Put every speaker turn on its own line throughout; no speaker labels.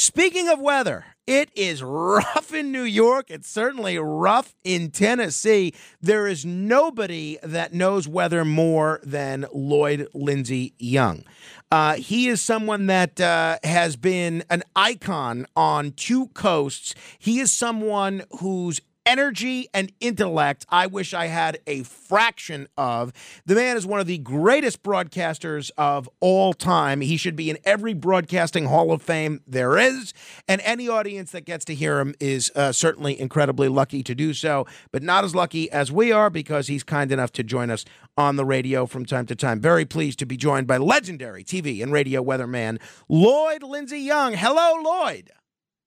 Speaking of weather, it is rough in New York. It's certainly rough in Tennessee. There is nobody that knows weather more than Lloyd Lindsay Young. Uh, he is someone that uh, has been an icon on two coasts. He is someone whose energy and intellect I wish I had a fraction of. The man is one of the greatest broadcasters of all time. He should be in every broadcasting hall of fame there is, and any audience that gets to hear him is uh, certainly incredibly lucky to do so, but not as lucky as we are because he's kind enough to join us on the radio from time to time. Very pleased to be joined by legendary TV and radio weatherman Lloyd Lindsay Young. Hello, Lloyd.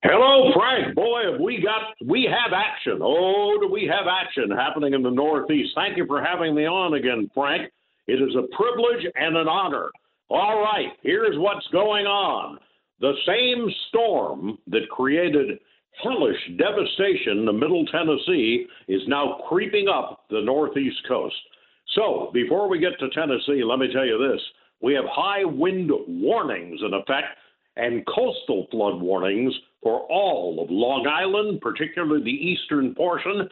Hello, Frank. Boy, have we got we have action. Oh, do we have action happening in the Northeast? Thank you for having me on again, Frank. It is a privilege and an honor. All right, here's what's going on. The same storm that created hellish devastation in Middle Tennessee is now creeping up the Northeast coast. So, before we get to Tennessee, let me tell you this. We have high wind warnings in effect and coastal flood warnings for all of Long Island, particularly the eastern portion,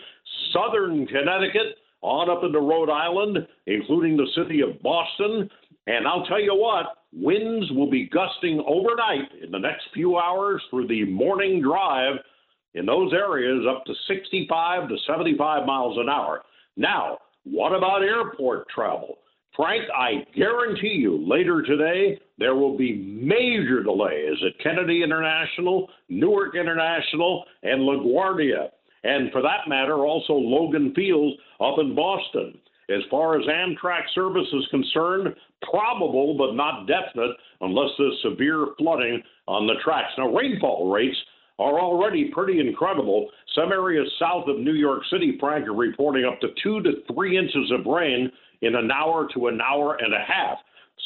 southern Connecticut, on up into Rhode Island, including the city of Boston. And I'll tell you what, winds will be gusting overnight in the next few hours through the morning drive in those areas up to 65 to 75 miles an hour. Now, what about airport travel? Frank, I guarantee you later today there will be major delays at Kennedy International, Newark International, and LaGuardia. And for that matter, also Logan Field up in Boston. As far as Amtrak service is concerned, probable but not definite unless there's severe flooding on the tracks. Now, rainfall rates are already pretty incredible. Some areas south of New York City, Frank, are reporting up to two to three inches of rain in an hour to an hour and a half.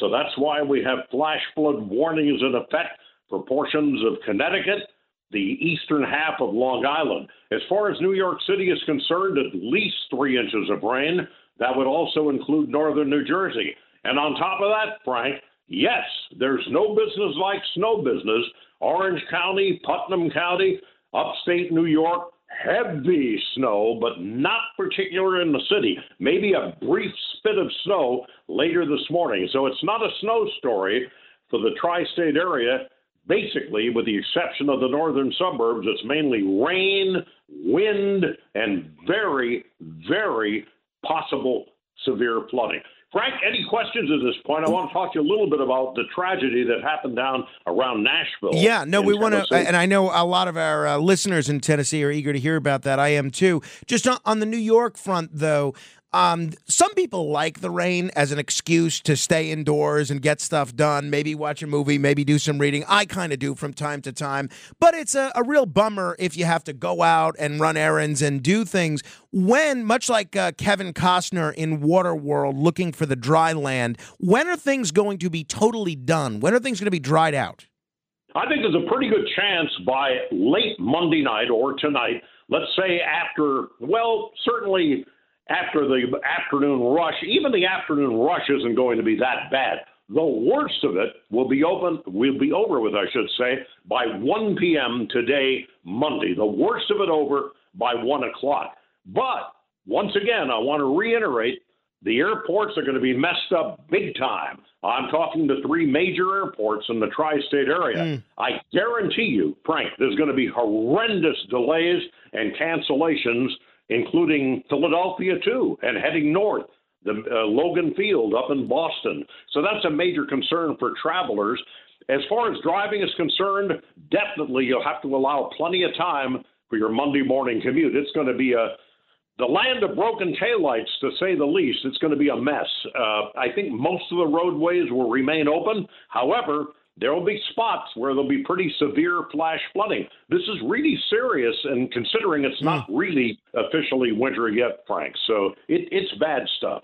So that's why we have flash flood warnings in effect for portions of Connecticut, the eastern half of Long Island. As far as New York City is concerned, at least three inches of rain. That would also include northern New Jersey. And on top of that, Frank, yes, there's no business like snow business. Orange County, Putnam County, upstate New York, heavy snow, but not particular in the city. Maybe a brief spit of snow later this morning. So it's not a snow story for the tri state area. Basically, with the exception of the northern suburbs, it's mainly rain, wind, and very, very possible severe flooding. Frank, any questions at this point? I want to talk to you a little bit about the tragedy that happened down around Nashville.
Yeah, no, we want to, and I know a lot of our uh, listeners in Tennessee are eager to hear about that. I am too. Just on, on the New York front, though, um, some people like the rain as an excuse to stay indoors and get stuff done, maybe watch a movie, maybe do some reading. I kind of do from time to time, but it's a, a, real bummer if you have to go out and run errands and do things when, much like uh, Kevin Costner in Waterworld looking for the dry land, when are things going to be totally done? When are things going to be dried out?
I think there's a pretty good chance by late Monday night or tonight, let's say after, well, certainly after the afternoon rush. Even the afternoon rush isn't going to be that bad. The worst of it will be open will be over with, I should say, by 1 p.m. today, Monday. The worst of it over by one o'clock. But once again, I want to reiterate the airports are going to be messed up big time. I'm talking to three major airports in the tri state area. Mm. I guarantee you, Frank, there's going to be horrendous delays and cancellations including Philadelphia too, and heading north, the uh, Logan Field up in Boston. So that's a major concern for travelers. As far as driving is concerned, definitely you'll have to allow plenty of time for your Monday morning commute. It's going to be a the land of broken taillights, to say the least. It's going to be a mess. Uh, I think most of the roadways will remain open. However, there will be spots where there'll be pretty severe flash flooding. This is really serious, and considering it's not hmm. really officially winter yet, Frank, so it, it's bad stuff.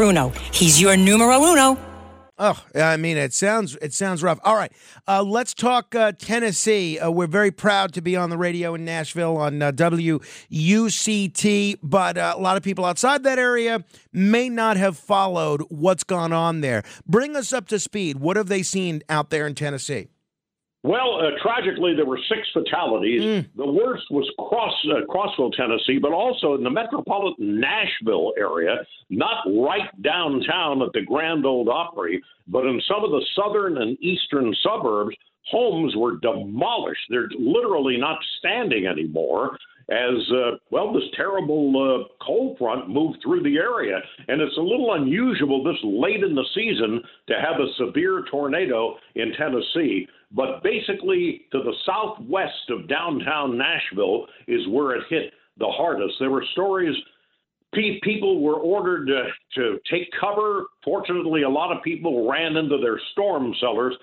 Bruno. He's your numero uno.
Oh, I mean, it sounds it sounds rough. All right, uh, let's talk uh, Tennessee. Uh, we're very proud to be on the radio in Nashville on uh, WUCT, but uh, a lot of people outside that area may not have followed what's gone on there. Bring us up to speed. What have they seen out there in Tennessee?
Well, uh, tragically, there were six fatalities. Mm. The worst was Cross uh, Crossville, Tennessee, but also in the metropolitan Nashville area, not right downtown at the Grand Ole Opry, but in some of the southern and eastern suburbs. Homes were demolished. They're literally not standing anymore as uh, well this terrible uh, cold front moved through the area and it's a little unusual this late in the season to have a severe tornado in Tennessee but basically to the southwest of downtown Nashville is where it hit the hardest. There were stories people were ordered to, to take cover. Fortunately, a lot of people ran into their storm celars.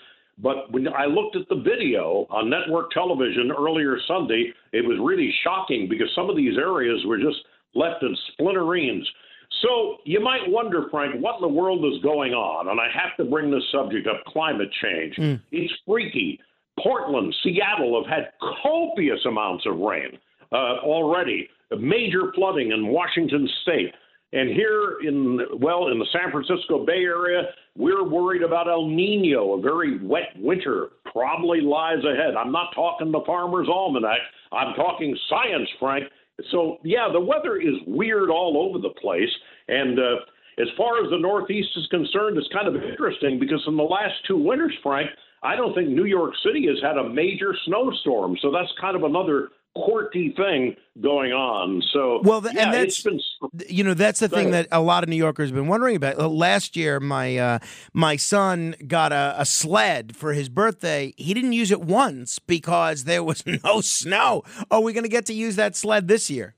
But when I looked at the video on network television earlier Sunday, it was really shocking because some of these areas were just left in splinterines. So you might wonder, Frank, what in the world is going on? And I have to bring this subject up climate change. Mm. It's freaky. Portland, Seattle have had copious amounts of rain uh, already, major flooding in Washington state. And here in, well, in the San Francisco Bay Area, we're worried about El Nino, a very wet winter probably lies ahead. I'm not talking the Farmer's Almanac. I'm talking science, Frank. So, yeah, the weather is weird all over the place. And uh, as far as the Northeast is concerned, it's kind of interesting because in the last two winters, Frank, I don't think New York City has had a major snowstorm. So that's kind of another quirky thing going on. So
well, the, yeah, and that's been, you know that's the thing that a lot of New Yorkers have been wondering about. Uh, last year, my uh, my son got a, a, sled for his birthday. He didn't use it once because there was no snow. Are we going to get to use that sled this year?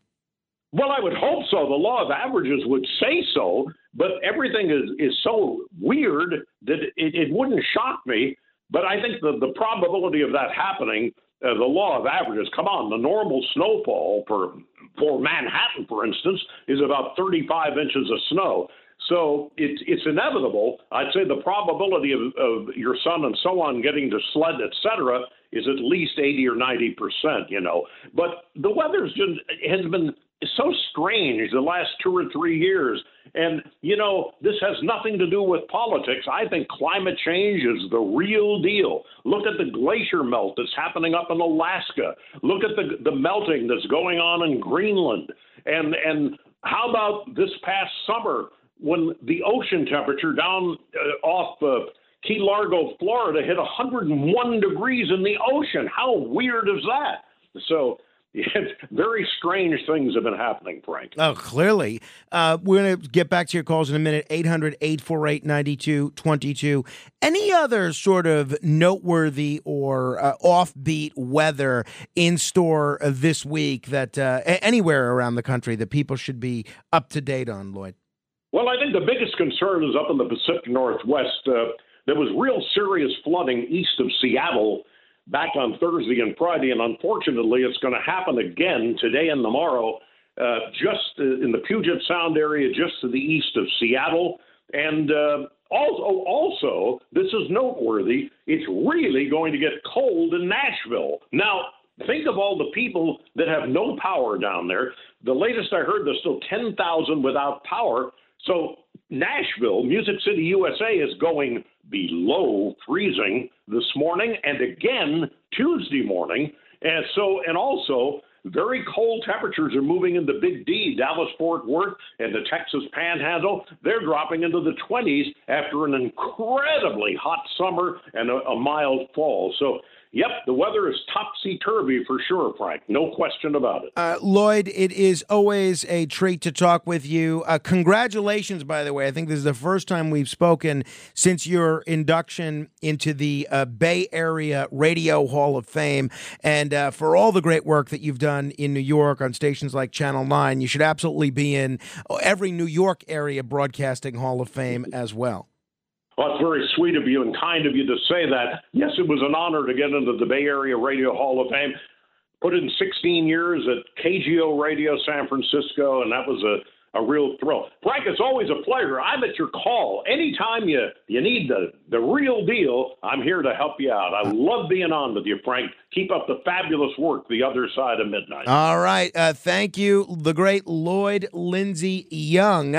Well, I would hope so. The law of averages would say so, but everything is is so weird that it, it wouldn't shock me. But I think the the probability of that happening uh, the law of averages. Come on, the normal snowfall for for Manhattan, for instance, is about 35 inches of snow. So it's it's inevitable. I'd say the probability of, of your son and so on getting to sled, et cetera, is at least 80 or 90 percent. You know, but the weather's just has been so strange the last two or three years. And, you know, this has nothing to do with politics. I think climate change is the real deal. Look at the glacier melt that's happening up in Alaska. Look at the, the melting that's going on in Greenland. And, and how about this past summer when the ocean temperature down uh, off uh, Key Largo, Florida hit 101 degrees in the ocean? How weird is that? So, very strange things have been happening, Frank.
Oh, clearly. Uh, we're going to get back to your calls in a minute 800 848 9222. Any other sort of noteworthy or uh, offbeat weather in store uh, this week that uh, anywhere around the country that people should be up to date on, Lloyd?
Well, I think the biggest concern is up in the Pacific Northwest. Uh, there was real serious flooding east of Seattle back on Thursday and Friday, and unfortunately, it's going to happen again today and tomorrow, uh, just in the Puget Sound area, just to the east of Seattle. And uh, also, also, this is noteworthy. It's really going to get cold in Nashville now. Think of all the people that have no power down there. The latest I heard, there's still 10,000 without power. So Nashville, Music City, USA, is going below freezing this morning and again Tuesday morning. And so, and also, very cold temperatures are moving into Big D, Dallas Fort Worth, and the Texas Panhandle. They're dropping into the 20s after an incredibly hot summer and a, a mild fall. So, yep, the weather is topsy turvy for sure, Frank. No question about it.
Uh, Lloyd, it is always a treat to talk with you. Uh, congratulations, by the way. I think this is the first time we've spoken since your induction into the uh, Bay Area Radio Hall of Fame. And uh, for all the great work that you've done in New York on stations like Channel 9, you should absolutely be in every New York area broadcasting Hall of Fame as well.
Well, it's very sweet of you and kind of you to say that. Yes, it was an honor to get into the Bay Area Radio Hall of Fame. Put in 16 years at KGO Radio San Francisco, and that was a a real thrill. Frank, it's always a pleasure. I'm at your call. Anytime you, you need the, the real deal, I'm here to help you out. I love being on with you, Frank. Keep up the fabulous work the other side of midnight.
All right. Uh, thank you, the great Lloyd Lindsay Young.